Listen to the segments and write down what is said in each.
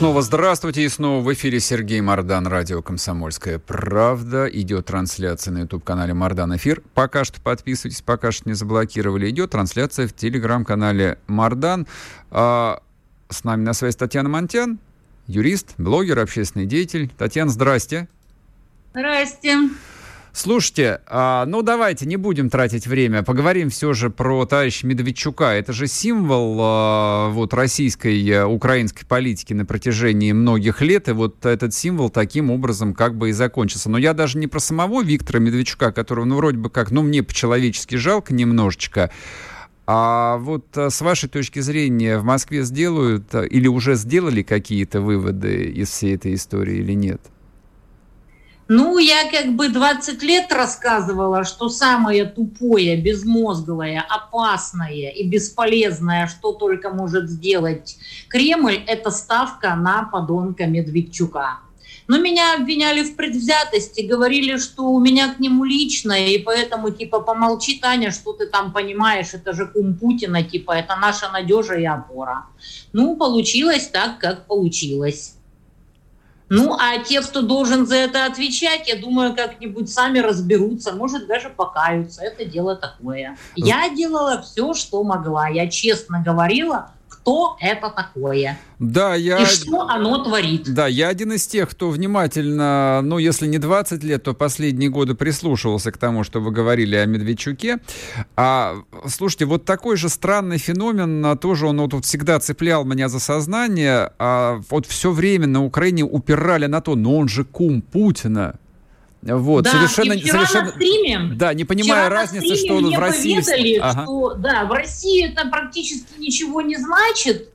Снова здравствуйте, и снова в эфире Сергей Мордан, радио «Комсомольская правда». Идет трансляция на YouTube-канале Мордан Эфир. Пока что подписывайтесь, пока что не заблокировали. Идет трансляция в телеграм-канале Мордан. А, с нами на связи Татьяна Монтян, юрист, блогер, общественный деятель. Татьяна, здрасте. Здрасте. Слушайте, а, ну давайте не будем тратить время, поговорим все же про товарища Медведчука. Это же символ а, вот российской, а, украинской политики на протяжении многих лет, и вот этот символ таким образом как бы и закончился. Но я даже не про самого Виктора Медведчука, которого, ну, вроде бы как, ну, мне по-человечески жалко немножечко, а вот с вашей точки зрения в Москве сделают или уже сделали какие-то выводы из всей этой истории или нет? Ну, я как бы 20 лет рассказывала, что самое тупое, безмозглое, опасное и бесполезное, что только может сделать Кремль, это ставка на подонка Медведчука. Но меня обвиняли в предвзятости, говорили, что у меня к нему личное, и поэтому, типа, помолчи, Таня, что ты там понимаешь, это же кум Путина, типа, это наша надежа и опора. Ну, получилось так, как получилось. Ну, а те, кто должен за это отвечать, я думаю, как-нибудь сами разберутся, может, даже покаются. Это дело такое. Я делала все, что могла. Я честно говорила, кто это такое. Да, я... И что оно творит. Да, я один из тех, кто внимательно, ну, если не 20 лет, то последние годы прислушивался к тому, что вы говорили о Медведчуке. А, слушайте, вот такой же странный феномен, а, тоже он вот, вот всегда цеплял меня за сознание. А, вот все время на Украине упирали на то, но он же кум Путина. Вот, да, совершенно, и вчера совершенно, на стриме, да, не понимая разницы, что он в России... Поведали, ага. что, да, в России это практически ничего не значит,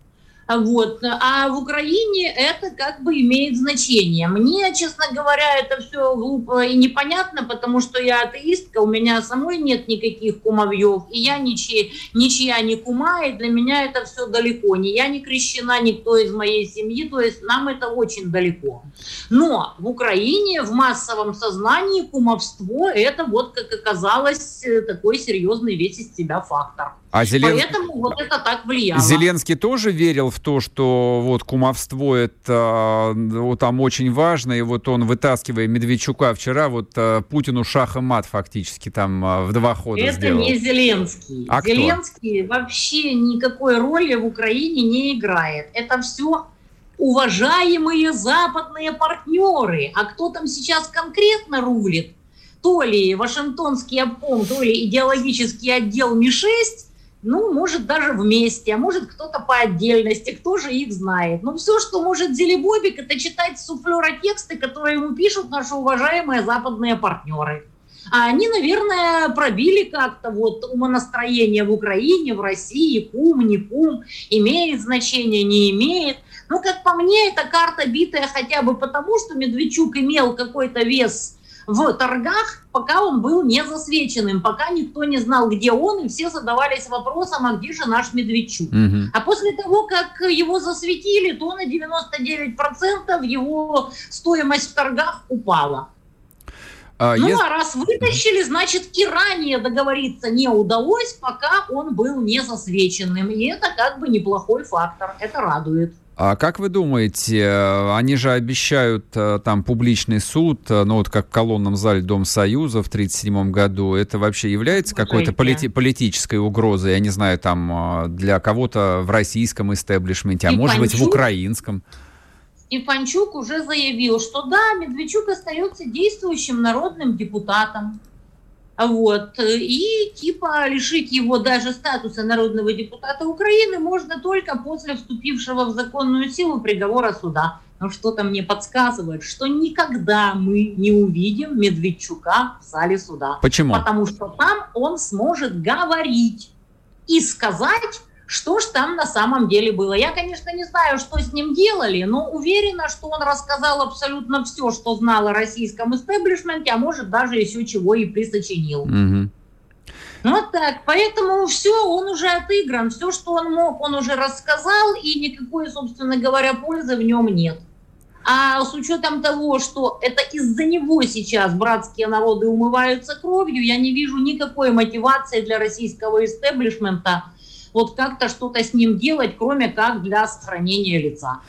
вот. А в Украине это как бы имеет значение. Мне, честно говоря, это все глупо и непонятно, потому что я атеистка, у меня самой нет никаких кумовьев, и я ничья, ничья не кума, и для меня это все далеко. Ни я не крещена, никто из моей семьи, то есть нам это очень далеко. Но в Украине в массовом сознании кумовство это вот, как оказалось, такой серьезный весь из себя фактор. А Зелен... Поэтому вот это так влияло. Зеленский тоже верил в то, что вот кумовство это вот, там очень важно, и вот он, вытаскивая Медведчука вчера, вот э, Путину шах и мат фактически там э, в два хода это сделал. Это не Зеленский. А Зеленский кто? вообще никакой роли в Украине не играет. Это все уважаемые западные партнеры. А кто там сейчас конкретно рулит? То ли Вашингтонский обком, то ли идеологический отдел МИ-6, ну, может, даже вместе, а может, кто-то по отдельности, кто же их знает. Но все, что может Зелебобик, это читать суфлера тексты, которые ему пишут наши уважаемые западные партнеры. А они, наверное, пробили как-то вот умонастроение в Украине, в России, кум, не кум, имеет значение, не имеет. Ну, как по мне, это карта битая хотя бы потому, что Медведчук имел какой-то вес в торгах, пока он был не засвеченным, пока никто не знал, где он, и все задавались вопросом, а где же наш Медведчук. Угу. А после того, как его засветили, то на 99% его стоимость в торгах упала. А, ну, если... а раз вытащили, значит, и ранее договориться не удалось, пока он был не засвеченным. И это как бы неплохой фактор, это радует. А как вы думаете, они же обещают э, там публичный суд, э, ну вот как в колонном зале Дом Союза в 1937 году, это вообще является какой-то полити- политической угрозой, я не знаю, там э, для кого-то в российском истеблишменте, а И может быть в украинском? Стефанчук уже заявил, что да, Медведчук остается действующим народным депутатом. Вот. И типа лишить его даже статуса народного депутата Украины можно только после вступившего в законную силу приговора суда. Но что-то мне подсказывает, что никогда мы не увидим Медведчука в зале суда. Почему? Потому что там он сможет говорить и сказать что ж там на самом деле было. Я, конечно, не знаю, что с ним делали, но уверена, что он рассказал абсолютно все, что знал о российском истеблишменте, а может даже еще чего и присочинил. Угу. Вот так. Поэтому все, он уже отыгран. Все, что он мог, он уже рассказал, и никакой, собственно говоря, пользы в нем нет. А с учетом того, что это из-за него сейчас братские народы умываются кровью, я не вижу никакой мотивации для российского истеблишмента вот как-то что-то с ним делать, кроме как для сохранения лица.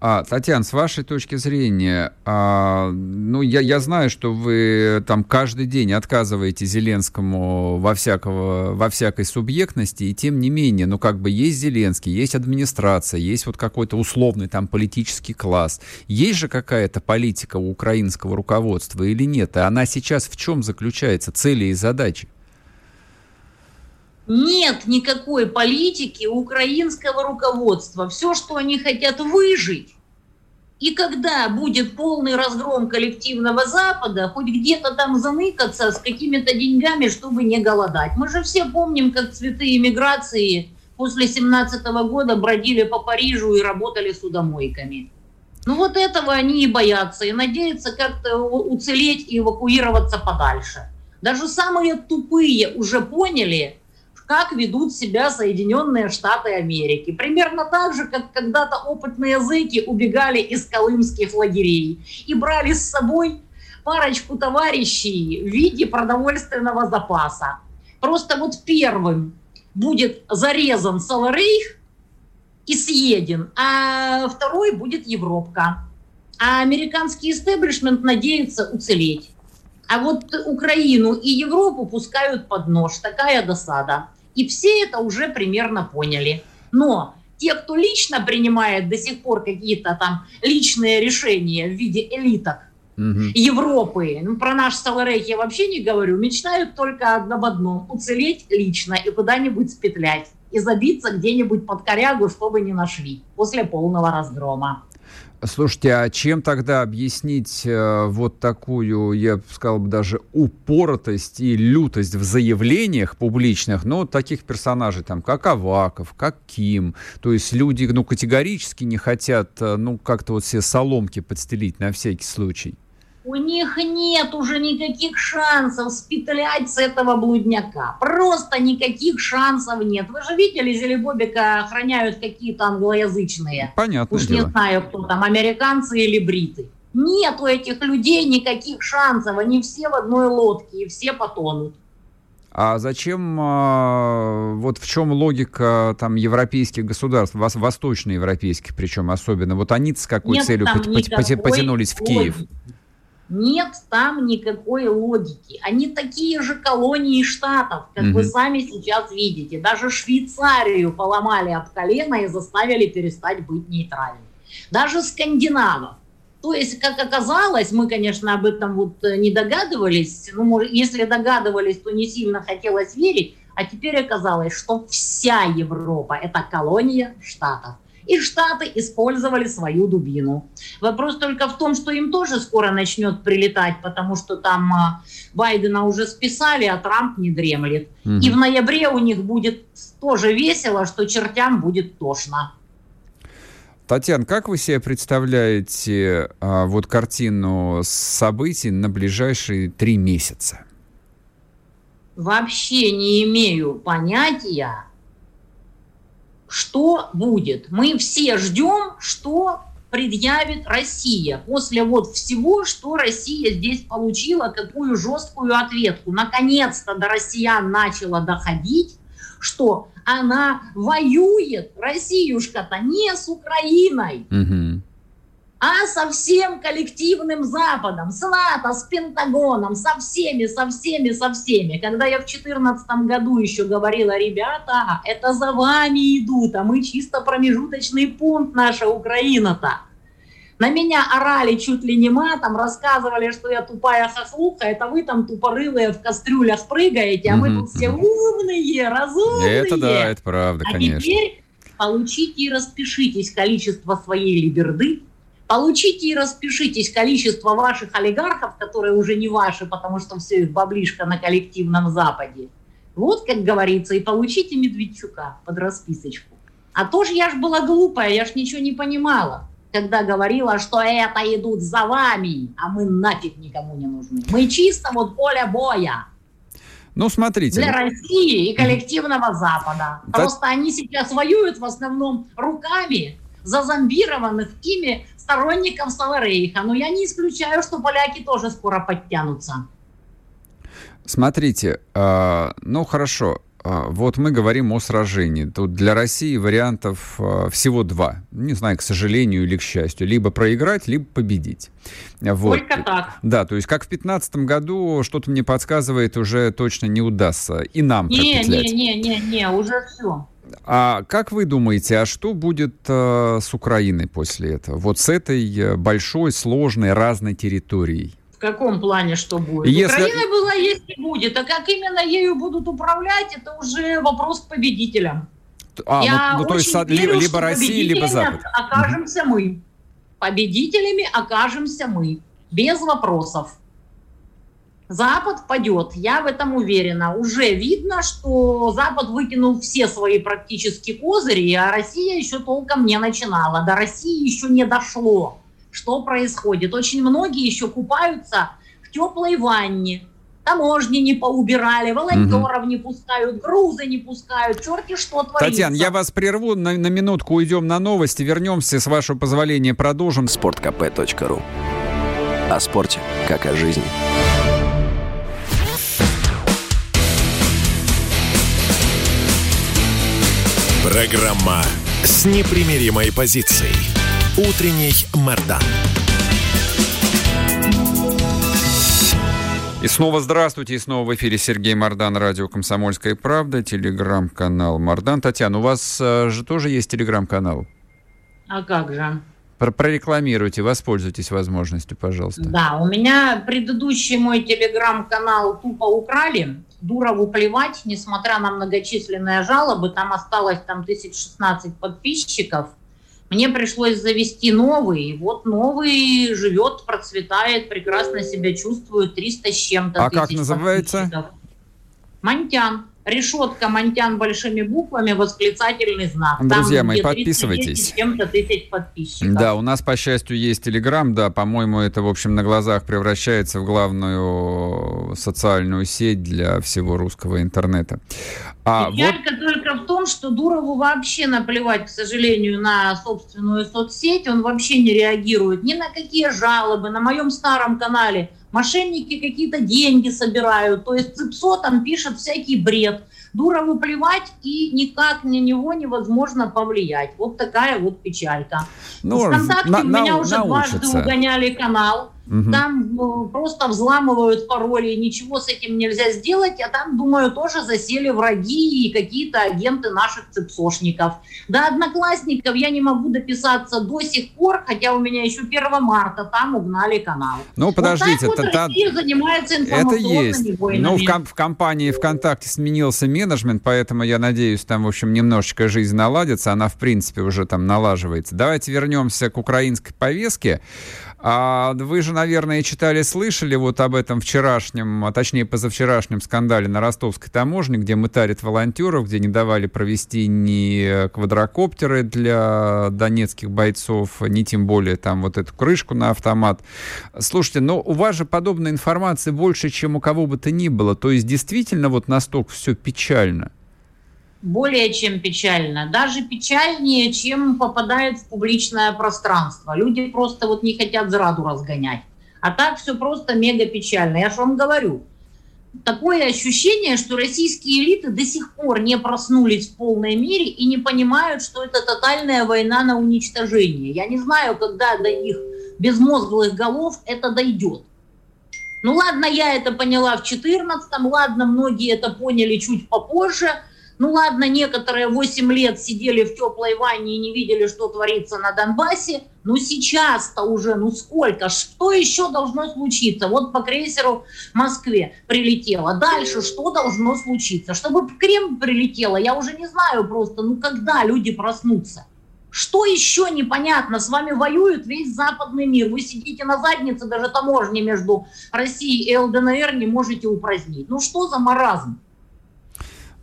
А, Татьяна, с вашей точки зрения, а, ну, я, я знаю, что вы там каждый день отказываете Зеленскому во, всякого, во всякой субъектности, и тем не менее, ну, как бы есть Зеленский, есть администрация, есть вот какой-то условный там политический класс. Есть же какая-то политика у украинского руководства или нет? И она сейчас в чем заключается, цели и задачи? Нет никакой политики украинского руководства. Все, что они хотят выжить. И когда будет полный разгром коллективного Запада, хоть где-то там заныкаться с какими-то деньгами, чтобы не голодать. Мы же все помним, как цветы иммиграции после 17 года бродили по Парижу и работали судомойками. Ну вот этого они и боятся, и надеются как-то уцелеть и эвакуироваться подальше. Даже самые тупые уже поняли, как ведут себя Соединенные Штаты Америки. Примерно так же, как когда-то опытные языки убегали из колымских лагерей и брали с собой парочку товарищей в виде продовольственного запаса. Просто вот первым будет зарезан Саларейх и съеден, а второй будет Европка. А американский истеблишмент надеется уцелеть. А вот Украину и Европу пускают под нож. Такая досада. И все это уже примерно поняли. Но те, кто лично принимает до сих пор какие-то там личные решения в виде элиток угу. Европы, ну, про наш Саларейх я вообще не говорю, мечтают только об одном – уцелеть лично и куда-нибудь спетлять и забиться где-нибудь под корягу, чтобы не нашли после полного разгрома. Слушайте, а чем тогда объяснить э, вот такую, я бы сказал бы даже упоротость и лютость в заявлениях публичных, ну, таких персонажей, там, как Аваков, как Ким, то есть люди, ну, категорически не хотят, э, ну, как-то вот все соломки подстелить на всякий случай? У них нет уже никаких шансов спетлять с этого блудняка. Просто никаких шансов нет. Вы же видели, Зелебобика охраняют какие-то англоязычные. Понятно. Уж дело. не знаю, кто там, американцы или бриты. Нет у этих людей никаких шансов. Они все в одной лодке и все потонут. А зачем, а, вот в чем логика там европейских государств, восточноевропейских причем особенно, вот они с какой Нет целью потянулись в Киев? Логики. Нет там никакой логики. Они такие же колонии штатов, как mm вы сами сейчас видите. Даже Швейцарию поломали об колено и заставили перестать быть нейтральной. Даже скандинавов. То есть, как оказалось, мы, конечно, об этом вот э, не догадывались, ну, если догадывались, то не сильно хотелось верить, а теперь оказалось, что вся Европа – это колония штатов и Штаты использовали свою дубину. Вопрос только в том, что им тоже скоро начнет прилетать, потому что там а, Байдена уже списали, а Трамп не дремлет. Угу. И в ноябре у них будет тоже весело, что чертям будет тошно. Татьяна, как вы себе представляете а, вот картину событий на ближайшие три месяца? Вообще не имею понятия, что будет. Мы все ждем, что предъявит Россия после вот всего, что Россия здесь получила, какую жесткую ответку. Наконец-то до россиян начало доходить, что она воюет, Россиюшка-то, не с Украиной. Угу а со всем коллективным Западом, с НАТО, с Пентагоном, со всеми, со всеми, со всеми. Когда я в 2014 году еще говорила, ребята, это за вами идут, а мы чисто промежуточный пункт наша Украина-то. На меня орали чуть ли не матом, рассказывали, что я тупая хохлуха, это вы там тупорылые в кастрюлях прыгаете, а мы тут все умные, разумные. Это да, это правда, а конечно. А теперь получите и распишитесь количество своей либерды, Получите и распишитесь количество ваших олигархов, которые уже не ваши, потому что все их баблишка на коллективном Западе. Вот, как говорится, и получите Медведчука под расписочку. А то ж я ж была глупая, я ж ничего не понимала, когда говорила, что это идут за вами, а мы нафиг никому не нужны. Мы чисто вот поле боя. Ну, смотрите. Для России и коллективного Запада. Да. Просто они сейчас воюют в основном руками зазомбированных ими сторонников Саларейха. Но я не исключаю, что поляки тоже скоро подтянутся. Смотрите, э, ну хорошо, а, вот мы говорим о сражении. Тут для России вариантов а, всего два. Не знаю, к сожалению или к счастью. Либо проиграть, либо победить. Вот. Только так. Да, то есть как в 2015 году, что-то мне подсказывает, уже точно не удастся. И нам не, пропетлять. Не, не, не, не, уже все. А как вы думаете, а что будет э, с Украиной после этого? Вот с этой э, большой, сложной, разной территорией? каком плане что будет? Если... Украина была, есть и будет. А как именно ею будут управлять, это уже вопрос к победителям. А, Я ну, ну то есть верю, либо Россия, либо Запад. окажемся угу. мы. Победителями окажемся мы. Без вопросов. Запад падет, я в этом уверена. Уже видно, что Запад выкинул все свои практически козыри, а Россия еще толком не начинала. До России еще не дошло что происходит. Очень многие еще купаются в теплой ванне, таможни не поубирали, волонтеров угу. не пускают, грузы не пускают, черти что творится. Татьяна, я вас прерву, на, на минутку уйдем на новости, вернемся, с вашего позволения продолжим. Спорткп.ру О спорте, как о жизни. Программа с непримиримой позицией. Утренний Мордан. И снова здравствуйте, и снова в эфире Сергей Мордан, радио «Комсомольская правда», телеграм-канал Мордан. Татьяна, у вас э, же тоже есть телеграм-канал? А как же? Про прорекламируйте, воспользуйтесь возможностью, пожалуйста. Да, у меня предыдущий мой телеграм-канал тупо украли. Дурову плевать, несмотря на многочисленные жалобы, там осталось там 1016 подписчиков – мне пришлось завести новый. И вот новый живет, процветает, прекрасно себя чувствует, 300 с чем-то. А как называется? Монтян. Решетка Монтян большими буквами, восклицательный знак. Друзья Там, мои, подписывайтесь. чем-то тысяч подписчиков. Да, у нас, по счастью, есть Телеграм, да, по-моему, это, в общем, на глазах превращается в главную социальную сеть для всего руского интернета. А Печалька вот... только в том, что Дурову вообще наплевать, к сожалению, на собственную соцсеть. Он вообще не реагирует ни на какие жалобы. На моем старом канале мошенники какие-то деньги собирают. То есть ЦИПСО там пишет всякий бред. Дурову плевать, и никак на него невозможно повлиять. Вот такая вот печалька. Ну, ВКонтакте на, у меня на, уже научится. дважды угоняли канал. Угу. Там ну, просто взламывают пароли, ничего с этим нельзя сделать, а там, думаю, тоже засели враги и какие-то агенты наших цепсошников. До одноклассников я не могу дописаться до сих пор, хотя у меня еще 1 марта там угнали канал. Ну, подождите, вот так вот Россия занимается это есть. Войнами. Ну, в, ком- в компании ВКонтакте сменился менеджмент, поэтому я надеюсь, там, в общем, немножечко жизнь наладится, она, в принципе, уже там налаживается. Давайте вернемся к украинской повестке. А вы же, наверное, читали, слышали вот об этом вчерашнем, а точнее позавчерашнем скандале на ростовской таможне, где мытарят волонтеров, где не давали провести ни квадрокоптеры для донецких бойцов, ни тем более там вот эту крышку на автомат. Слушайте, но у вас же подобной информации больше, чем у кого бы то ни было. То есть действительно вот настолько все печально более чем печально, даже печальнее, чем попадает в публичное пространство. Люди просто вот не хотят зраду разгонять. А так все просто мега печально. Я же вам говорю, такое ощущение, что российские элиты до сих пор не проснулись в полной мере и не понимают, что это тотальная война на уничтожение. Я не знаю, когда до их безмозглых голов это дойдет. Ну ладно, я это поняла в 14-м, ладно, многие это поняли чуть попозже – ну ладно, некоторые 8 лет сидели в теплой ванне и не видели, что творится на Донбассе. Но сейчас-то уже, ну сколько, что еще должно случиться? Вот по крейсеру Москве прилетело. Дальше что должно случиться? Чтобы в Кремль прилетело, я уже не знаю просто, ну когда люди проснутся? Что еще непонятно? С вами воюет весь западный мир. Вы сидите на заднице, даже таможни между Россией и ЛДНР не можете упразднить. Ну что за маразм?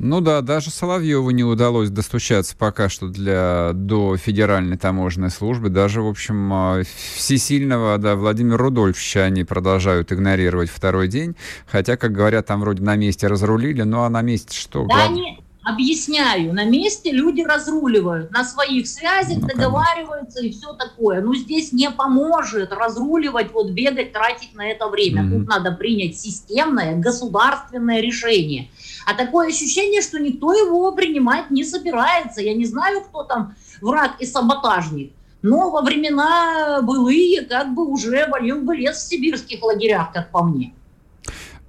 Ну да, даже Соловьеву не удалось достучаться пока что для, до Федеральной таможенной службы. Даже, в общем, а, всесильного да, Владимира Рудольфовича они продолжают игнорировать второй день. Хотя, как говорят, там вроде на месте разрулили. Ну а на месте что? Да, Глав... не, объясняю, на месте люди разруливают, на своих связях ну, договариваются конечно. и все такое. Но здесь не поможет разруливать, вот бегать, тратить на это время. Mm-hmm. Тут надо принять системное государственное решение. А такое ощущение, что никто его принимать не собирается. Я не знаю, кто там враг и саботажник. Но во времена былые как бы уже валил бы лес в сибирских лагерях, как по мне.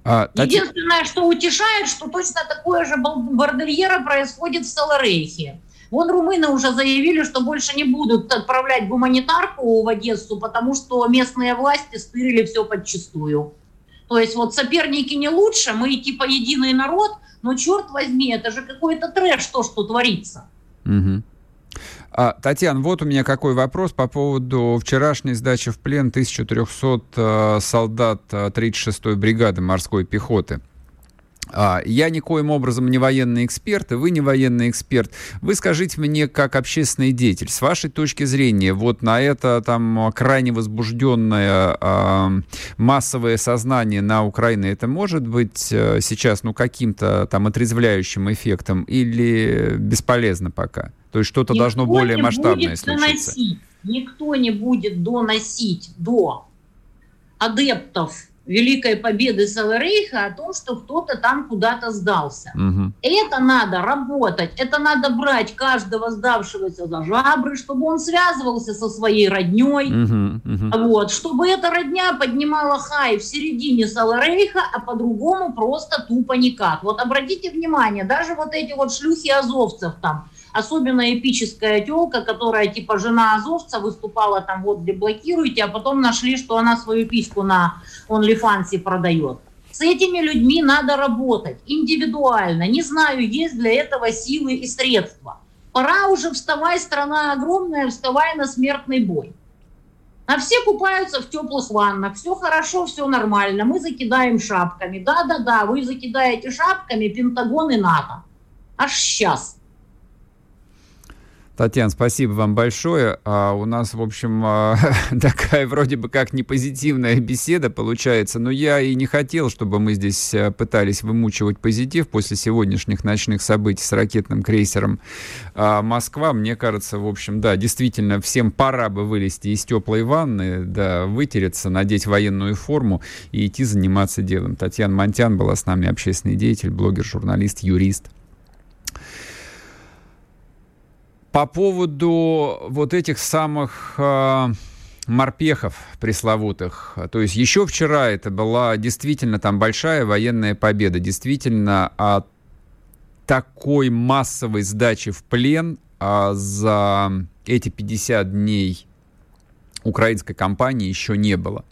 А, Единственное, что утешает, что точно такое же бордельера происходит в Саларейхе. Вон румыны уже заявили, что больше не будут отправлять гуманитарку в Одессу, потому что местные власти стырили все подчистую. То есть вот соперники не лучше, мы типа единый народ, но черт возьми, это же какой-то трэш, то, что творится. Угу. А, Татьяна, вот у меня какой вопрос по поводу вчерашней сдачи в плен 1300 э, солдат 36-й э, бригады морской пехоты. А, я никоим образом не военный эксперт, и вы не военный эксперт. Вы скажите мне, как общественный деятель, с вашей точки зрения, вот на это там крайне возбужденное а, массовое сознание на Украине, это может быть а, сейчас ну каким-то там отрезвляющим эффектом или бесполезно пока? То есть что-то должно более масштабное случиться? Доносить, никто не будет доносить до адептов Великой Победы Саларейха о том, что кто-то там куда-то сдался. Угу. Это надо работать, это надо брать каждого сдавшегося за жабры, чтобы он связывался со своей родней, угу, угу. вот, чтобы эта родня поднимала хай в середине Саларейха, а по-другому просто тупо никак. Вот обратите внимание, даже вот эти вот шлюхи азовцев там, особенно эпическая телка, которая типа жена Азовца выступала там вот где блокируйте, а потом нашли, что она свою письку на OnlyFans продает. С этими людьми надо работать индивидуально. Не знаю, есть для этого силы и средства. Пора уже вставай, страна огромная, вставай на смертный бой. А все купаются в теплых ваннах, все хорошо, все нормально, мы закидаем шапками. Да-да-да, вы закидаете шапками Пентагон и НАТО. Аж сейчас. Татьяна, спасибо вам большое. А у нас, в общем, а, такая вроде бы как не позитивная беседа получается, но я и не хотел, чтобы мы здесь а, пытались вымучивать позитив после сегодняшних ночных событий с ракетным крейсером а, Москва. Мне кажется, в общем, да, действительно, всем пора бы вылезти из теплой ванны, да, вытереться, надеть военную форму и идти заниматься делом. Татьяна Монтян была с нами общественный деятель, блогер, журналист, юрист. По поводу вот этих самых э, морпехов пресловутых, то есть еще вчера это была действительно там большая военная победа, действительно от такой массовой сдачи в плен а за эти 50 дней украинской кампании еще не было.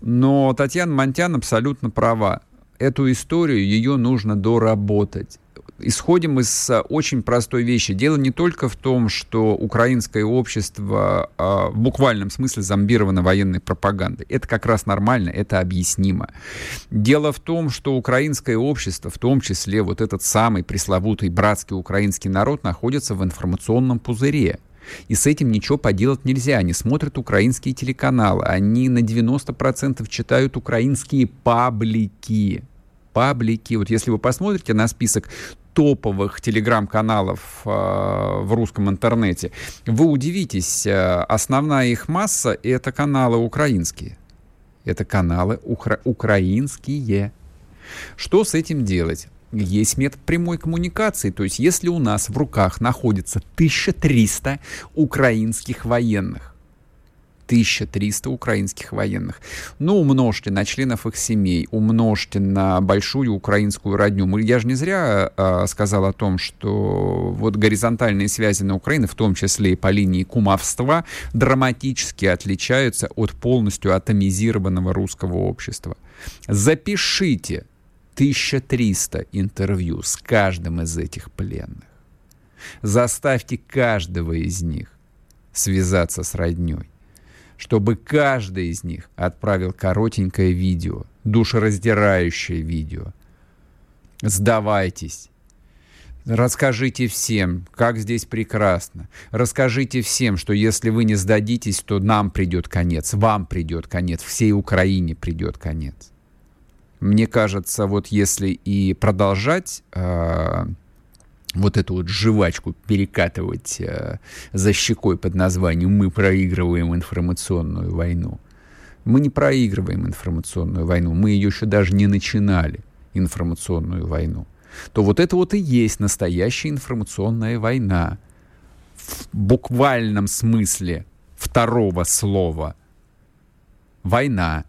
Но Татьяна Монтян абсолютно права. Эту историю, ее нужно доработать исходим из э, очень простой вещи. Дело не только в том, что украинское общество а, в буквальном смысле зомбировано военной пропагандой. Это как раз нормально, это объяснимо. Дело в том, что украинское общество, в том числе вот этот самый пресловутый братский украинский народ, находится в информационном пузыре. И с этим ничего поделать нельзя. Они смотрят украинские телеканалы, они на 90% читают украинские паблики паблики. Вот если вы посмотрите на список топовых телеграм-каналов э, в русском интернете, вы удивитесь, э, основная их масса — это каналы украинские. Это каналы укра- украинские. Что с этим делать? Есть метод прямой коммуникации. То есть, если у нас в руках находится 1300 украинских военных, 1300 украинских военных. Ну, умножьте на членов их семей, умножьте на большую украинскую родню. Я же не зря э, сказал о том, что вот горизонтальные связи на Украине, в том числе и по линии кумовства, драматически отличаются от полностью атомизированного русского общества. Запишите 1300 интервью с каждым из этих пленных. Заставьте каждого из них связаться с родней чтобы каждый из них отправил коротенькое видео, душераздирающее видео. Сдавайтесь. Расскажите всем, как здесь прекрасно. Расскажите всем, что если вы не сдадитесь, то нам придет конец, вам придет конец, всей Украине придет конец. Мне кажется, вот если и продолжать э, вот эту вот жвачку перекатывать э, за щекой под названием «Мы проигрываем информационную войну», мы не проигрываем информационную войну, мы ее еще даже не начинали, информационную войну то вот это вот и есть настоящая информационная война. В буквальном смысле второго слова. Война.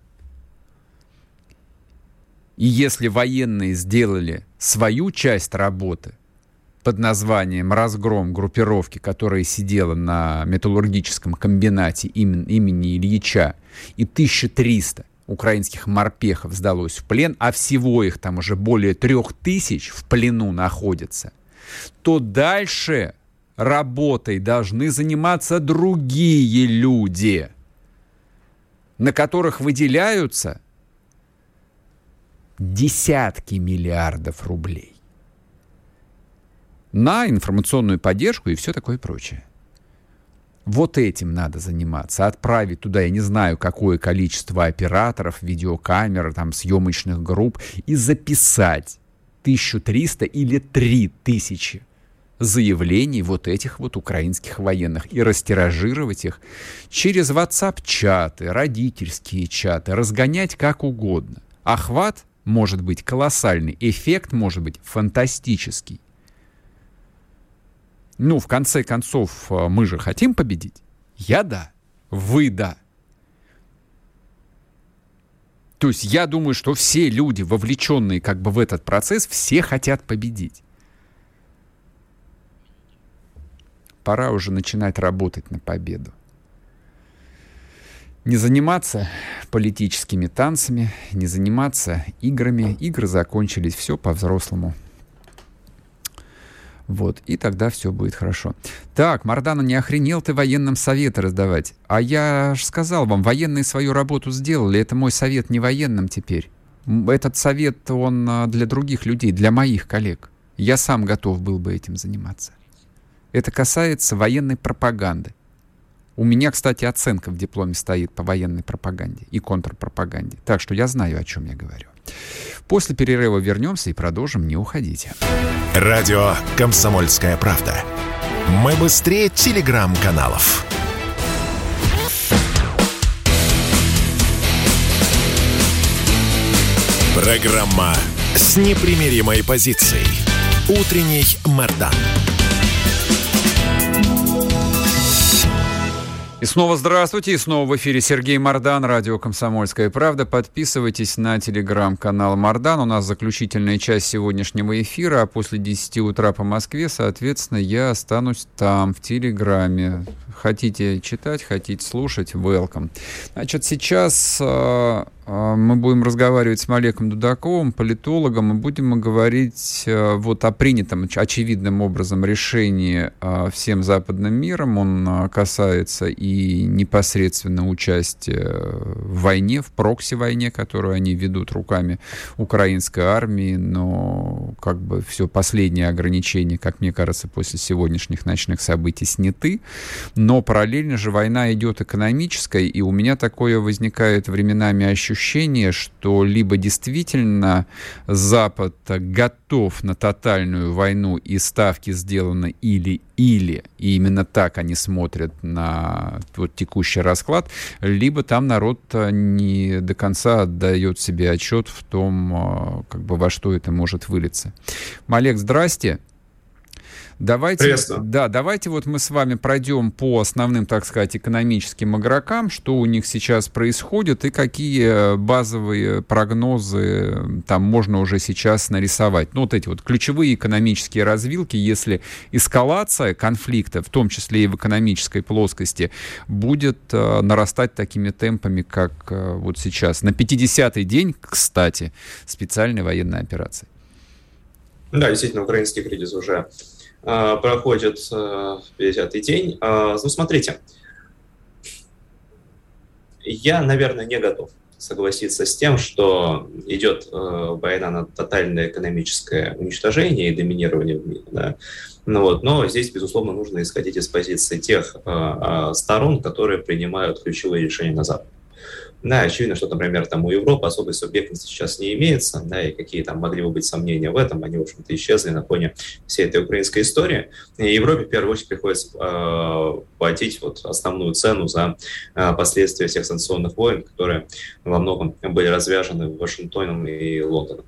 И если военные сделали свою часть работы под названием «Разгром группировки», которая сидела на металлургическом комбинате имени Ильича, и 1300 украинских морпехов сдалось в плен, а всего их там уже более трех тысяч в плену находится, то дальше работой должны заниматься другие люди, на которых выделяются десятки миллиардов рублей на информационную поддержку и все такое прочее. Вот этим надо заниматься. Отправить туда, я не знаю, какое количество операторов, видеокамер, там, съемочных групп и записать 1300 или 3000 заявлений вот этих вот украинских военных и растиражировать их через WhatsApp-чаты, родительские чаты, разгонять как угодно. Охват может быть колоссальный, эффект может быть фантастический. Ну, в конце концов, э, мы же хотим победить. Я да, вы да. То есть я думаю, что все люди, вовлеченные как бы в этот процесс, все хотят победить. Пора уже начинать работать на победу. Не заниматься политическими танцами, не заниматься играми. Игры закончились, все по-взрослому. Вот, и тогда все будет хорошо. Так, Мардана, не охренел ты военным советы раздавать? А я же сказал вам, военные свою работу сделали, это мой совет не военным теперь. Этот совет, он а, для других людей, для моих коллег. Я сам готов был бы этим заниматься. Это касается военной пропаганды. У меня, кстати, оценка в дипломе стоит по военной пропаганде и контрпропаганде. Так что я знаю, о чем я говорю. После перерыва вернемся и продолжим. Не уходите. Радио «Комсомольская правда». Мы быстрее телеграм-каналов. Программа с непримиримой позицией. Утренний Мордан. И снова здравствуйте, и снова в эфире Сергей Мордан, радио «Комсомольская правда». Подписывайтесь на телеграм-канал Мордан. У нас заключительная часть сегодняшнего эфира, а после 10 утра по Москве, соответственно, я останусь там, в телеграме. Хотите читать, хотите слушать, welcome. Значит, сейчас э, э, мы будем разговаривать с Малеком Дудаковым, политологом, и будем говорить э, вот о принятом очевидным образом решении э, всем западным миром. Он э, касается и непосредственно участия в войне, в прокси-войне, которую они ведут руками украинской армии, но как бы все последние ограничения, как мне кажется, после сегодняшних ночных событий сняты но параллельно же война идет экономическая, и у меня такое возникает временами ощущение, что либо действительно Запад готов на тотальную войну, и ставки сделаны или-или, и именно так они смотрят на вот текущий расклад, либо там народ не до конца отдает себе отчет в том, а, как бы во что это может вылиться. Малек, здрасте. Давайте, да, давайте вот мы с вами пройдем по основным, так сказать, экономическим игрокам, что у них сейчас происходит и какие базовые прогнозы там можно уже сейчас нарисовать. Ну, вот эти вот ключевые экономические развилки, если эскалация конфликта, в том числе и в экономической плоскости, будет э, нарастать такими темпами, как э, вот сейчас. На 50-й день, кстати, специальной военной операции. Да, действительно, украинский кризис уже проходит 50-й э, день. А, ну, смотрите, я, наверное, не готов согласиться с тем, что идет э, война на тотальное экономическое уничтожение и доминирование в мире. Да? Ну вот, но здесь, безусловно, нужно исходить из позиции тех э, э, сторон, которые принимают ключевые решения на Западе. Да, очевидно, что, например, там у Европы особой субъектности сейчас не имеется, да, и какие там могли бы быть сомнения в этом, они, в общем-то, исчезли на фоне всей этой украинской истории. И Европе, в первую очередь, приходится э, платить вот основную цену за э, последствия всех санкционных войн, которые во многом были развяжены Вашингтоном и Лондоном.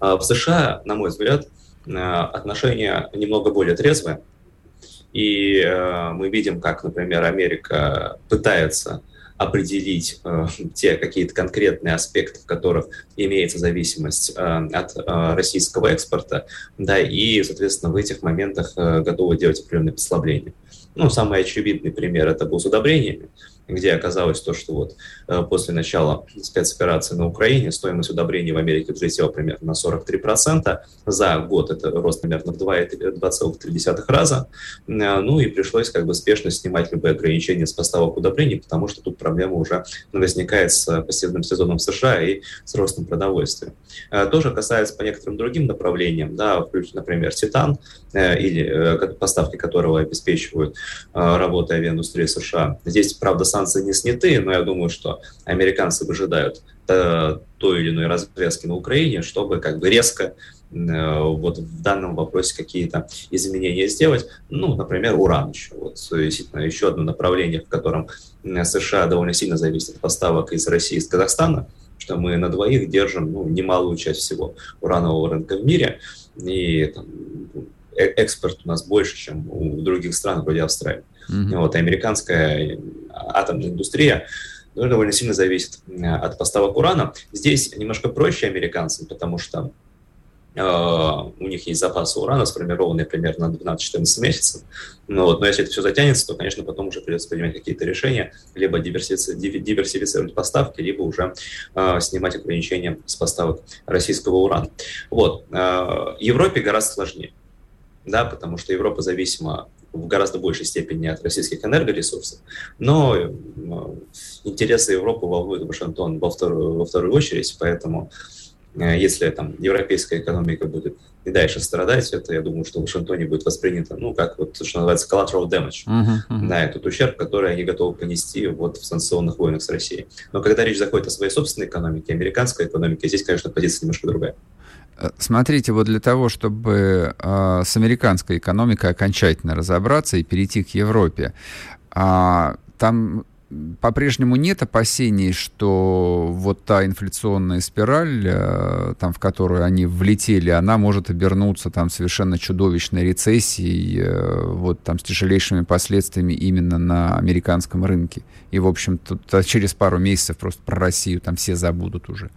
А в США, на мой взгляд, э, отношения немного более трезвые, и э, мы видим, как, например, Америка пытается определить э, те какие-то конкретные аспекты, в которых имеется зависимость э, от э, российского экспорта, да, и, соответственно, в этих моментах э, готовы делать определенные послабления. Ну, самый очевидный пример это был с удобрениями где оказалось то, что вот э, после начала спецоперации на Украине стоимость удобрений в Америке взлетела примерно на 43%. За год это рост примерно в 2,3 раза. Э, ну и пришлось как бы спешно снимать любые ограничения с поставок удобрений, потому что тут проблема уже возникает с посевным сезоном в США и с ростом продовольствия. Э, тоже касается по некоторым другим направлениям, да, например, титан, или поставки которого обеспечивают работу авиаиндустрии США. Здесь, правда, сам санкции не сняты, но я думаю, что американцы выжидают э, той или иной развязки на Украине, чтобы как бы резко э, вот в данном вопросе какие-то изменения сделать. Ну, например, уран еще. Вот, действительно, еще одно направление, в котором США довольно сильно зависит от поставок из России из Казахстана, что мы на двоих держим ну, немалую часть всего уранового рынка в мире. И там, э, экспорт у нас больше, чем у других стран, вроде Австралии. Mm-hmm. Вот, американская атомная индустрия довольно сильно зависит э, от поставок урана. Здесь немножко проще американцам, потому что э, у них есть запасы урана, сформированные примерно на 12-14 месяцев. Ну, вот, но если это все затянется, то, конечно, потом уже придется принимать какие-то решения, либо диверсифицировать, диверсифицировать поставки, либо уже э, снимать ограничения с поставок российского урана. Вот. Э, Европе гораздо сложнее да, потому что Европа зависима в гораздо большей степени от российских энергоресурсов. Но интересы Европы волнуют Вашингтон во вторую, во вторую очередь, поэтому э, если там европейская экономика будет и дальше страдать, это, я думаю, что в Вашингтоне будет воспринято, ну, как вот, что называется, collateral damage, uh-huh, uh-huh. да, этот ущерб, который они готовы понести вот в санкционных войнах с Россией. Но когда речь заходит о своей собственной экономике, американской экономике, здесь, конечно, позиция немножко другая. Смотрите, вот для того, чтобы э, с американской экономикой окончательно разобраться и перейти к Европе, э, там по-прежнему нет опасений, что вот та инфляционная спираль, э, там, в которую они влетели, она может обернуться там совершенно чудовищной рецессией, э, вот там с тяжелейшими последствиями именно на американском рынке. И, в общем, тут через пару месяцев просто про Россию там все забудут уже.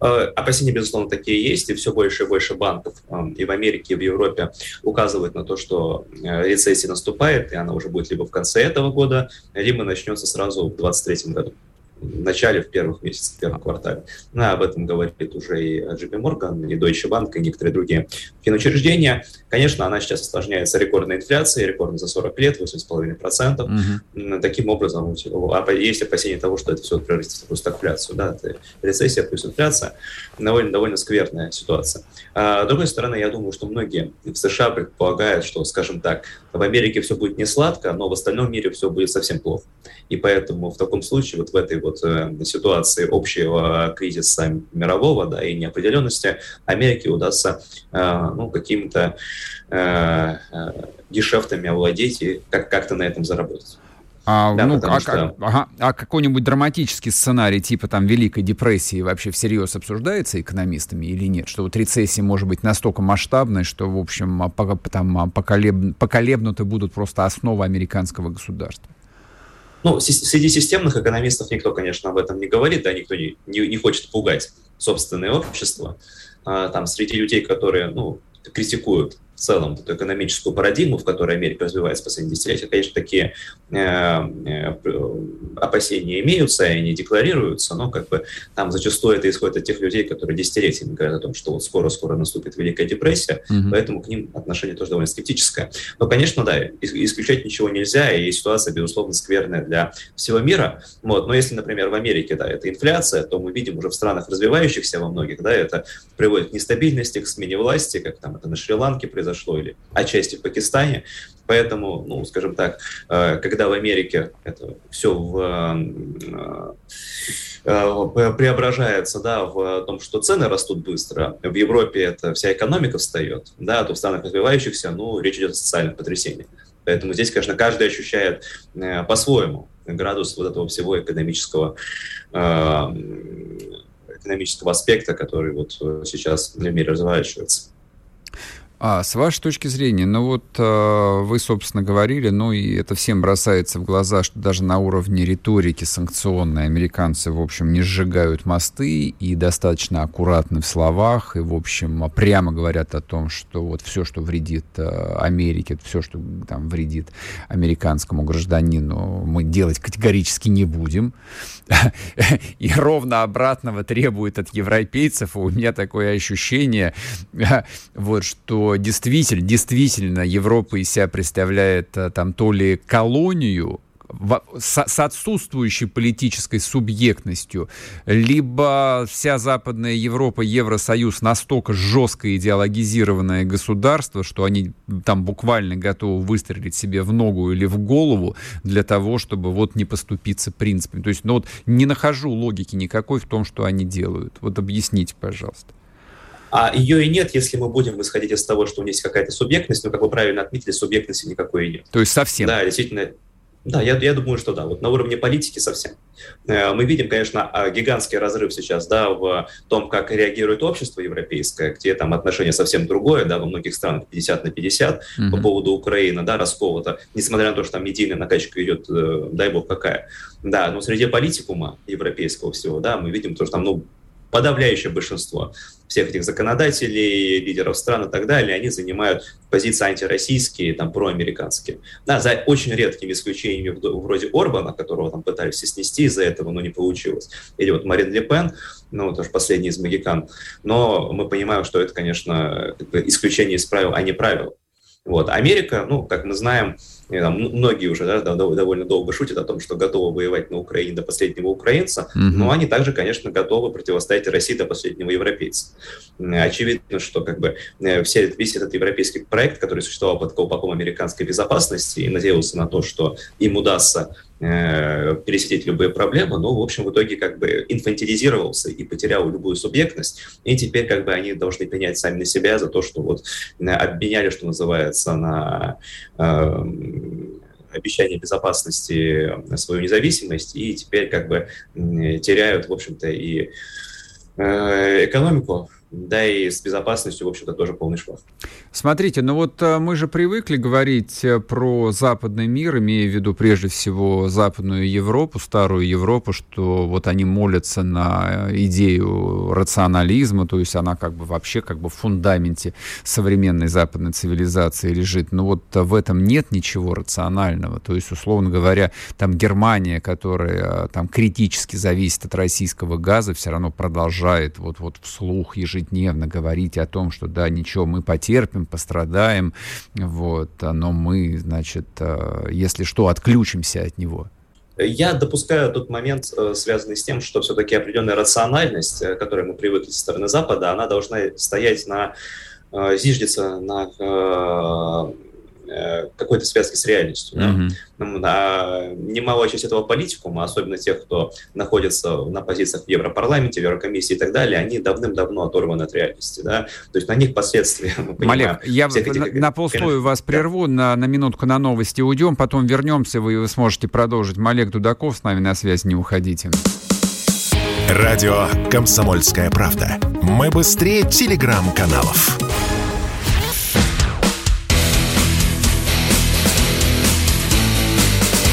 Э, опасения, безусловно, такие есть, и все больше и больше банков эм, и в Америке, и в Европе указывают на то, что э, рецессия наступает, и она уже будет либо в конце этого года, либо начнется сразу в 2023 году в начале, в первых месяцах, в первом квартале. Ну, об этом говорит уже и JP Morgan, и Deutsche Bank, и некоторые другие финучреждения. Конечно, она сейчас осложняется рекордной инфляцией, рекордной за 40 лет, 8,5%. Угу. Таким образом, есть опасение того, что это все превратится в такую стагфляцию. Да? Это рецессия плюс инфляция. Довольно, довольно скверная ситуация. А, с другой стороны, я думаю, что многие в США предполагают, что, скажем так, в Америке все будет не сладко, но в остальном мире все будет совсем плохо. И поэтому в таком случае, вот в этой вот э, ситуации общего кризиса мирового да, и неопределенности, Америке удастся э, ну, какими-то э, гешефтами овладеть и как- как-то на этом заработать. А, да, ну, а, что... ага, а какой-нибудь драматический сценарий типа там Великой депрессии вообще всерьез обсуждается экономистами или нет? Что вот рецессия может быть настолько масштабной, что, в общем, а, там поколеб... поколебнуты будут просто основы американского государства? Ну, среди системных экономистов никто, конечно, об этом не говорит, да, никто не, не, не хочет пугать собственное общество. А, там среди людей, которые, ну, критикуют целом эту экономическую парадигму, в которой Америка развивается в последние десятилетия, конечно, такие э, э, опасения имеются, и они декларируются, но как бы там зачастую это исходит от тех людей, которые десятилетиями говорят о том, что вот скоро-скоро наступит Великая депрессия, mm-hmm. поэтому к ним отношение тоже довольно скептическое. Но, конечно, да, исключать ничего нельзя, и ситуация, безусловно, скверная для всего мира. Вот. Но если, например, в Америке, да, это инфляция, то мы видим уже в странах развивающихся во многих, да, это приводит к нестабильности, к смене власти, как там это на Шри-Ланке произошло или отчасти в Пакистане. Поэтому, ну, скажем так, э, когда в Америке это все в, э, э, преображается да, в том, что цены растут быстро, в Европе это вся экономика встает, да, то в странах развивающихся, ну, речь идет о социальном потрясении. Поэтому здесь, конечно, каждый ощущает по-своему градус вот этого всего экономического экономического аспекта, который вот сейчас в мире разворачивается. А, с вашей точки зрения, ну вот э, вы, собственно, говорили, ну и это всем бросается в глаза, что даже на уровне риторики санкционной американцы, в общем, не сжигают мосты и достаточно аккуратны в словах, и, в общем, прямо говорят о том, что вот все, что вредит э, Америке, все, что там вредит американскому гражданину, мы делать категорически не будем. И ровно обратного требует от европейцев. У меня такое ощущение, вот, что действительно, действительно Европа из себя представляет э, там то ли колонию, с, отсутствующей политической субъектностью, либо вся Западная Европа, Евросоюз настолько жестко идеологизированное государство, что они там буквально готовы выстрелить себе в ногу или в голову для того, чтобы вот не поступиться принципами. То есть, ну вот не нахожу логики никакой в том, что они делают. Вот объясните, пожалуйста. А ее и нет, если мы будем исходить из того, что у них есть какая-то субъектность, но, как вы правильно отметили, субъектности никакой нет. То есть совсем? Да, действительно. Да, я, я думаю, что да. Вот на уровне политики совсем. Э, мы видим, конечно, а, гигантский разрыв сейчас да, в том, как реагирует общество европейское, где там отношение совсем другое, да, во многих странах 50 на 50 mm-hmm. по поводу Украины, да, расколото, несмотря на то, что там медийная накачка идет, э, дай бог какая. Да, но среди политикума европейского всего, да, мы видим то, что там, ну, подавляющее большинство всех этих законодателей, лидеров стран и так далее, они занимают позиции антироссийские, там, проамериканские. Да, за очень редкими исключениями вроде Орбана, которого там пытались снести из-за этого, но не получилось. Или вот Марин Ле Пен, ну, тоже последний из магикан. Но мы понимаем, что это, конечно, исключение из правил, а не правило. Вот. Америка, ну, как мы знаем, там, многие уже да, довольно долго шутят о том, что готовы воевать на Украине до последнего украинца, mm-hmm. но они также, конечно, готовы противостоять России до последнего европейца. Очевидно, что как бы э, все, весь этот европейский проект, который существовал под колпаком американской безопасности и надеялся на то, что им удастся э, пересидеть любые проблемы, но, в общем, в итоге как бы инфантилизировался и потерял любую субъектность, и теперь как бы они должны пенять сами на себя за то, что вот обменяли, что называется, на э, обещание безопасности свою независимость, и теперь как бы теряют, в общем-то, и э, экономику, да и с безопасностью, в общем-то, тоже полный швах. Смотрите, ну вот э, мы же привыкли говорить э, про западный мир, имея в виду прежде всего Западную Европу, Старую Европу, что вот они молятся на э, идею рационализма, то есть она как бы вообще как бы в фундаменте современной западной цивилизации лежит. Но вот в этом нет ничего рационального. То есть, условно говоря, там Германия, которая там критически зависит от российского газа, все равно продолжает вот, вот вслух ежедневно говорить о том, что да, ничего, мы потерпим, пострадаем, вот, но мы, значит, э, если что, отключимся от него. Я допускаю тот момент, э, связанный с тем, что все-таки определенная рациональность, э, к которой мы привыкли со стороны Запада, она должна стоять на, зиждется на Э, какой-то связки с реальностью. Mm-hmm. Да? А немалая часть этого политикума, особенно тех, кто находится на позициях в Европарламенте, в Еврокомиссии и так далее, они давным-давно оторваны от реальности. Да? То есть на них последствия. Малек, я этих... на, на полслоя вас прерву, да. на, на минутку на новости уйдем, потом вернемся, вы, вы сможете продолжить. Малек Дудаков с нами на связи, не уходите. Радио «Комсомольская правда». Мы быстрее телеграм-каналов.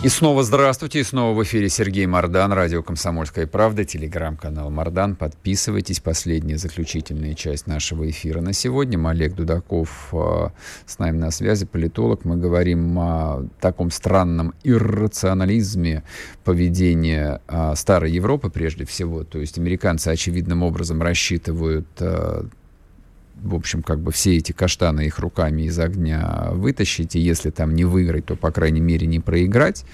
И снова здравствуйте, и снова в эфире Сергей Мордан, радио «Комсомольская правда», телеграм-канал Мордан. Подписывайтесь, последняя заключительная часть нашего эфира на сегодня. Олег Дудаков э, с нами на связи, политолог. Мы говорим о таком странном иррационализме поведения э, старой Европы прежде всего. То есть американцы очевидным образом рассчитывают э, в общем, как бы все эти каштаны их руками из огня вытащить, и если там не выиграть, то, по крайней мере, не проиграть.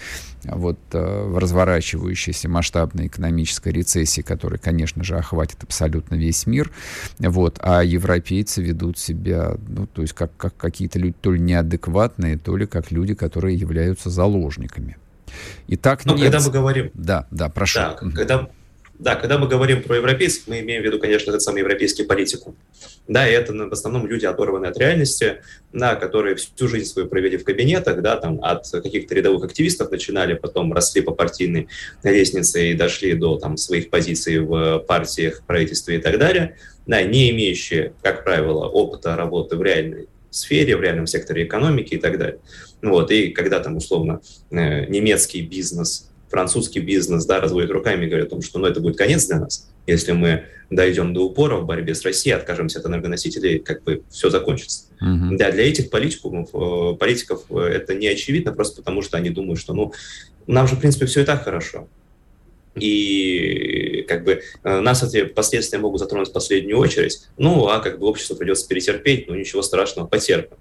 Вот э, в разворачивающейся масштабной экономической рецессии, которая, конечно же, охватит абсолютно весь мир, вот, а европейцы ведут себя, ну, то есть как, как какие-то люди то ли неадекватные, то ли как люди, которые являются заложниками. И так ну, нет... когда мы говорим... Да, да, прошу. Да, когда да, когда мы говорим про европейцев, мы имеем в виду, конечно, этот самый европейский политику. Да, и это в основном люди, оторванные от реальности, да, которые всю жизнь свою провели в кабинетах, да, там от каких-то рядовых активистов начинали, потом росли по партийной лестнице и дошли до там, своих позиций в партиях, правительстве и так далее, да, не имеющие, как правило, опыта работы в реальной сфере, в реальном секторе экономики и так далее. Вот, и когда там, условно, э, немецкий бизнес французский бизнес да, разводит руками и говорит о том, что ну, это будет конец для нас. Если мы дойдем до упора в борьбе с Россией, откажемся от энергоносителей, как бы все закончится. Uh-huh. Да, для этих политиков, э, политиков э, это не очевидно, просто потому что они думают, что ну, нам же, в принципе, все и так хорошо. И как бы э, нас эти последствия могут затронуть в последнюю очередь. Ну, а как бы обществу придется перетерпеть, ну ничего страшного, потерпим.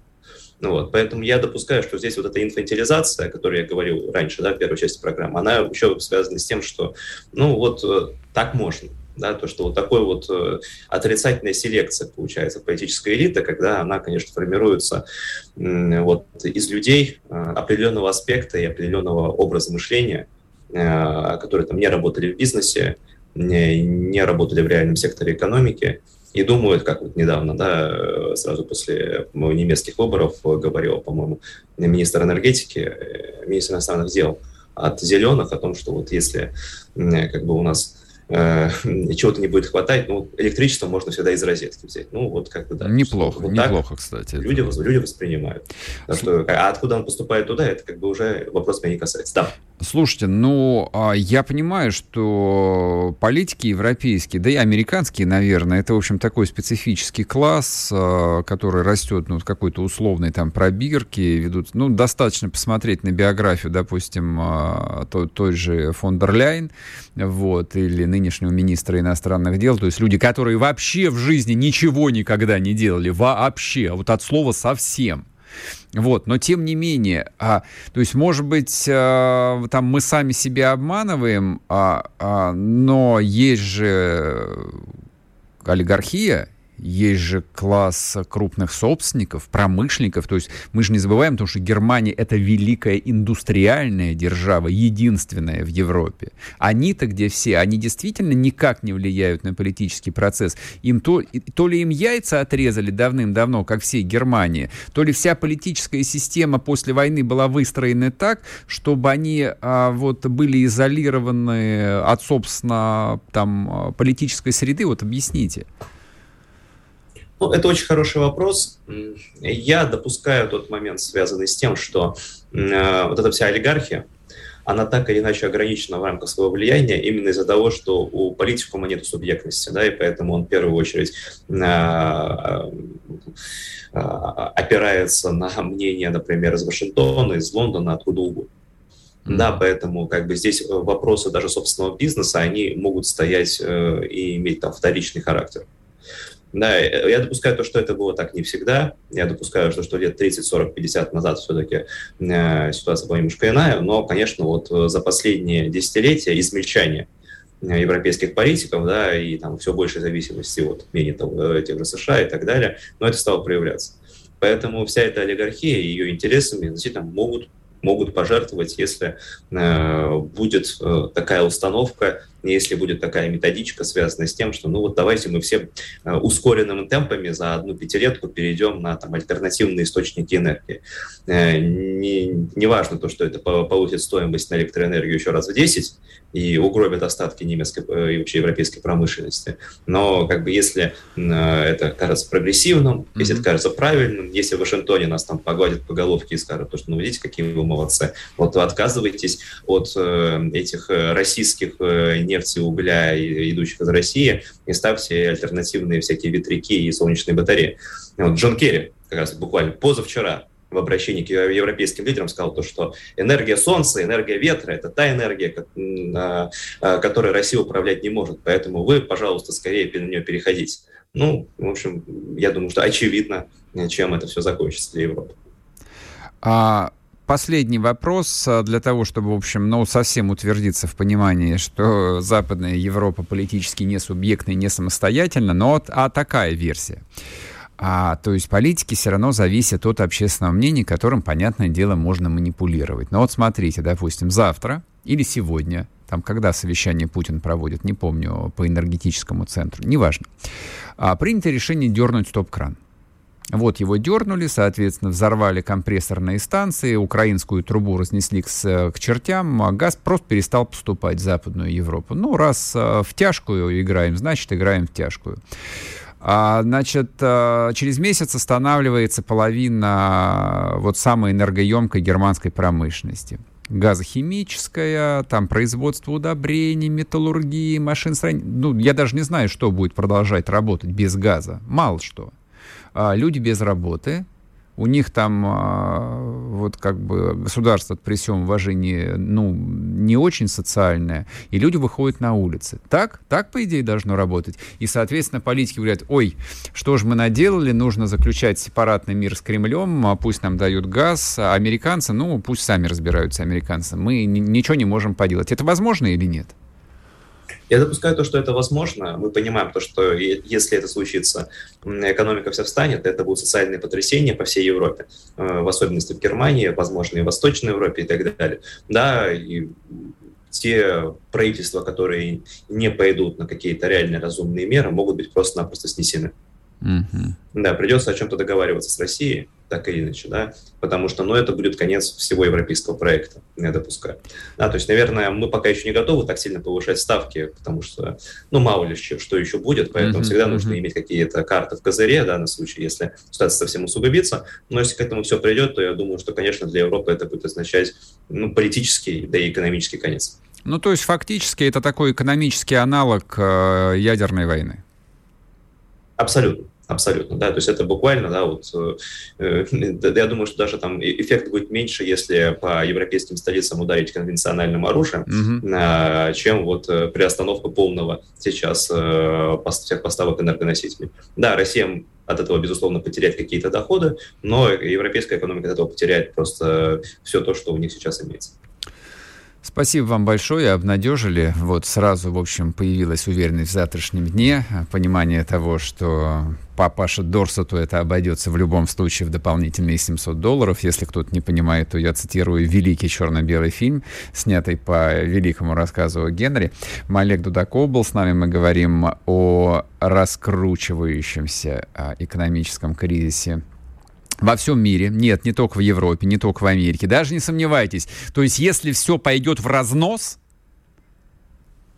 Ну, вот, поэтому я допускаю, что здесь вот эта инфантилизация, о которой я говорил раньше, да, в первой части программы, она еще связана с тем, что, ну, вот э, так можно. Да, то, что вот такой вот э, отрицательная селекция получается политическая элита, когда она, конечно, формируется вот из людей э, определенного аспекта и определенного образа мышления, которые там не работали в бизнесе, не, не работали в реальном секторе экономики, и думают, как вот недавно, да, сразу после немецких выборов говорил, по-моему, министр энергетики, э, министр иностранных дел от зеленых о том, что вот если как бы у нас э, чего-то не будет хватать, ну, электричество можно всегда из розетки взять. Ну, вот как бы, да. Неплохо, вот неплохо, кстати. Люди, это... люди воспринимают. Что, а откуда он поступает туда, это как бы уже вопрос меня не касается. Да. Слушайте, ну, а, я понимаю, что политики европейские, да и американские, наверное, это, в общем, такой специфический класс, а, который растет, ну, какой-то условной там пробирки, ведут, ну, достаточно посмотреть на биографию, допустим, а, той, той же фон дер Ляйн, вот, или нынешнего министра иностранных дел, то есть люди, которые вообще в жизни ничего никогда не делали, вообще, вот от слова совсем. Вот, но тем не менее, а, то есть, может быть, а, там мы сами себя обманываем, а, а, но есть же олигархия, есть же класс крупных собственников, промышленников. То есть мы же не забываем, потому что Германия это великая индустриальная держава, единственная в Европе. Они-то где все, они действительно никак не влияют на политический процесс. Им то, то ли им яйца отрезали давным-давно, как всей Германии, то ли вся политическая система после войны была выстроена так, чтобы они а, вот были изолированы от, собственно, там, политической среды. Вот объясните. Ну, это очень хороший вопрос. Я допускаю тот момент, связанный с тем, что э, вот эта вся олигархия, она так или иначе ограничена в рамках своего влияния именно из-за того, что у политикума нет субъектности, да, и поэтому он в первую очередь э, э, опирается на мнение, например, из Вашингтона, из Лондона, откуда угодно. Да, поэтому как бы здесь вопросы даже собственного бизнеса, они могут стоять э, и иметь там вторичный характер. Да, я допускаю то, что это было так не всегда. Я допускаю, что, что лет 30, 40, 50 назад все-таки э, ситуация была немножко иная. Но, конечно, вот э, за последние десятилетия измельчание э, европейских политиков, да, и там все большей зависимости от мнений тех же США и так далее, но это стало проявляться. Поэтому вся эта олигархия и ее интересами действительно могут могут пожертвовать, если э, будет э, такая установка если будет такая методичка, связанная с тем, что ну вот давайте мы все э, ускоренными темпами за одну пятилетку перейдем на там, альтернативные источники энергии. Э, не, не важно то, что это повысит стоимость на электроэнергию еще раз в 10 и угробит остатки немецкой э, и вообще европейской промышленности. Но как бы если это кажется прогрессивным, mm-hmm. если это кажется правильным, если в Вашингтоне нас там погладят по головке и скажут, что ну видите, какие вы молодцы, вот вы отказываетесь от этих российских нефти, угля, идущих из России, и ставьте альтернативные всякие ветряки и солнечные батареи. Вот Джон Керри как раз буквально позавчера в обращении к европейским лидерам сказал то, что энергия солнца, энергия ветра – это та энергия, а, а, которой Россия управлять не может. Поэтому вы, пожалуйста, скорее на нее переходите. Ну, в общем, я думаю, что очевидно, чем это все закончится для Европы. А последний вопрос э, для того, чтобы, в общем, ну, совсем утвердиться в понимании, что Западная Европа политически не субъектна и не самостоятельна, но вот, а такая версия. А, то есть политики все равно зависят от общественного мнения, которым, понятное дело, можно манипулировать. Но вот смотрите, допустим, завтра или сегодня, там, когда совещание Путин проводит, не помню, по энергетическому центру, неважно, а, принято решение дернуть стоп-кран. Вот его дернули, соответственно, взорвали компрессорные станции, украинскую трубу разнесли к, к чертям, а газ просто перестал поступать в Западную Европу. Ну, раз э, в тяжкую играем, значит, играем в тяжкую. А, значит, э, через месяц останавливается половина вот самой энергоемкой германской промышленности газохимическая, там производство удобрений, металлургии, машиностроения. Ну, я даже не знаю, что будет продолжать работать без газа. Мало что а, люди без работы, у них там а, вот как бы государство при всем уважении, ну, не очень социальное, и люди выходят на улицы. Так? Так, по идее, должно работать. И, соответственно, политики говорят, ой, что же мы наделали, нужно заключать сепаратный мир с Кремлем, а пусть нам дают газ, а американцы, ну, пусть сами разбираются, американцы, мы ничего не можем поделать. Это возможно или нет? Я допускаю то, что это возможно. Мы понимаем то, что если это случится, экономика вся встанет, это будут социальные потрясения по всей Европе, э, в особенности в Германии, возможно, и в Восточной Европе и так далее. Да, и те правительства, которые не пойдут на какие-то реальные разумные меры, могут быть просто-напросто снесены. Угу. Да, придется о чем-то договариваться с Россией, так или иначе, да, потому что, ну, это будет конец всего европейского проекта, я допускаю. Да, то есть, наверное, мы пока еще не готовы так сильно повышать ставки, потому что, ну, мало ли что еще будет, поэтому uh-huh, всегда uh-huh. нужно иметь какие-то карты в козыре, да, на случай, если ситуация совсем усугубится, но если к этому все придет, то я думаю, что, конечно, для Европы это будет означать, ну, политический, да и экономический конец. Ну, то есть, фактически, это такой экономический аналог э, ядерной войны. Абсолютно. Абсолютно, да, то есть это буквально, да, вот, э, я думаю, что даже там эффект будет меньше, если по европейским столицам ударить конвенциональным оружием, mm-hmm. э, чем вот э, приостановка полного сейчас э, всех поставок энергоносителей. Да, Россия от этого, безусловно, потеряет какие-то доходы, но европейская экономика от этого потеряет просто все то, что у них сейчас имеется. Спасибо вам большое, обнадежили. Вот сразу, в общем, появилась уверенность в завтрашнем дне, понимание того, что папаша Дорсету это обойдется в любом случае в дополнительные 700 долларов. Если кто-то не понимает, то я цитирую великий черно-белый фильм, снятый по великому рассказу о Генри. Малек Дудаков был с нами, мы говорим о раскручивающемся а, экономическом кризисе во всем мире, нет, не только в Европе, не только в Америке, даже не сомневайтесь. То есть, если все пойдет в разнос,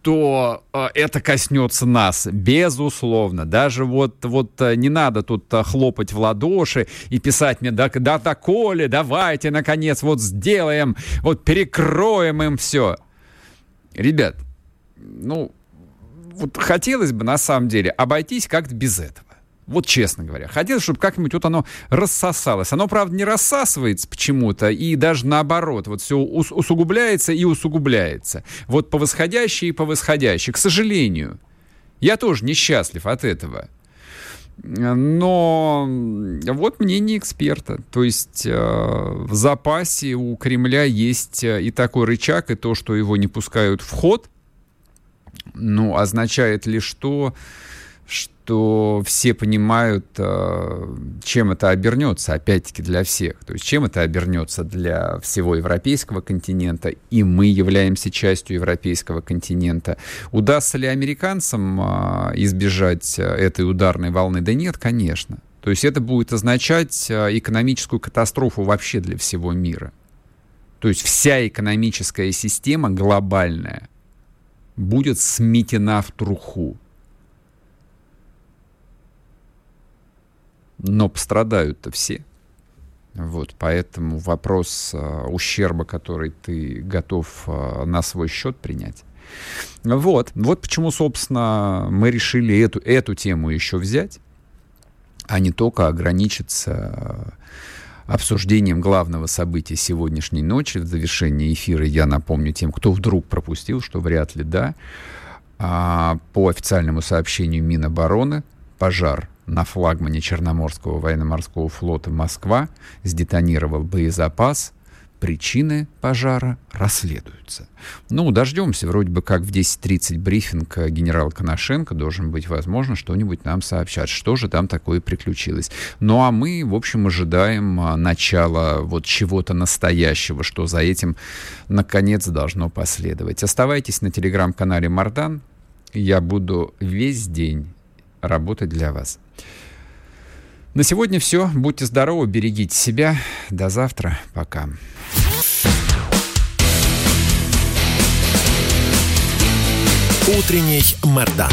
то э, это коснется нас, безусловно. Даже вот, вот э, не надо тут э, хлопать в ладоши и писать мне, да, да, да, Коля, давайте, наконец, вот сделаем, вот перекроем им все. Ребят, ну, вот хотелось бы, на самом деле, обойтись как-то без этого. Вот честно говоря. Хотелось, чтобы как-нибудь вот оно рассосалось. Оно, правда, не рассасывается почему-то, и даже наоборот. Вот все усугубляется и усугубляется. Вот по восходящей и по восходящей. К сожалению. Я тоже несчастлив от этого. Но вот мнение эксперта. То есть э, в запасе у Кремля есть э, и такой рычаг, и то, что его не пускают в ход, ну, означает ли что, что то все понимают, э, чем это обернется, опять-таки для всех. То есть чем это обернется для всего европейского континента, и мы являемся частью европейского континента. Удастся ли американцам э, избежать этой ударной волны? Да нет, конечно. То есть это будет означать э, экономическую катастрофу вообще для всего мира. То есть вся экономическая система глобальная будет сметена в труху. Но пострадают-то все. Вот, поэтому вопрос э, ущерба, который ты готов э, на свой счет принять. Вот, вот почему, собственно, мы решили эту, эту тему еще взять, а не только ограничиться обсуждением главного события сегодняшней ночи. В завершении эфира я напомню тем, кто вдруг пропустил, что вряд ли да. А, по официальному сообщению Минобороны, пожар на флагмане Черноморского военно-морского флота «Москва» сдетонировал боезапас. Причины пожара расследуются. Ну, дождемся. Вроде бы как в 10.30 брифинг генерал Коношенко должен быть возможно, что-нибудь нам сообщат, что же там такое приключилось. Ну, а мы, в общем, ожидаем а, начала вот чего-то настоящего, что за этим, наконец, должно последовать. Оставайтесь на телеграм-канале Мардан. Я буду весь день работать для вас. На сегодня все. Будьте здоровы, берегите себя. До завтра. Пока. Утренний Мордан.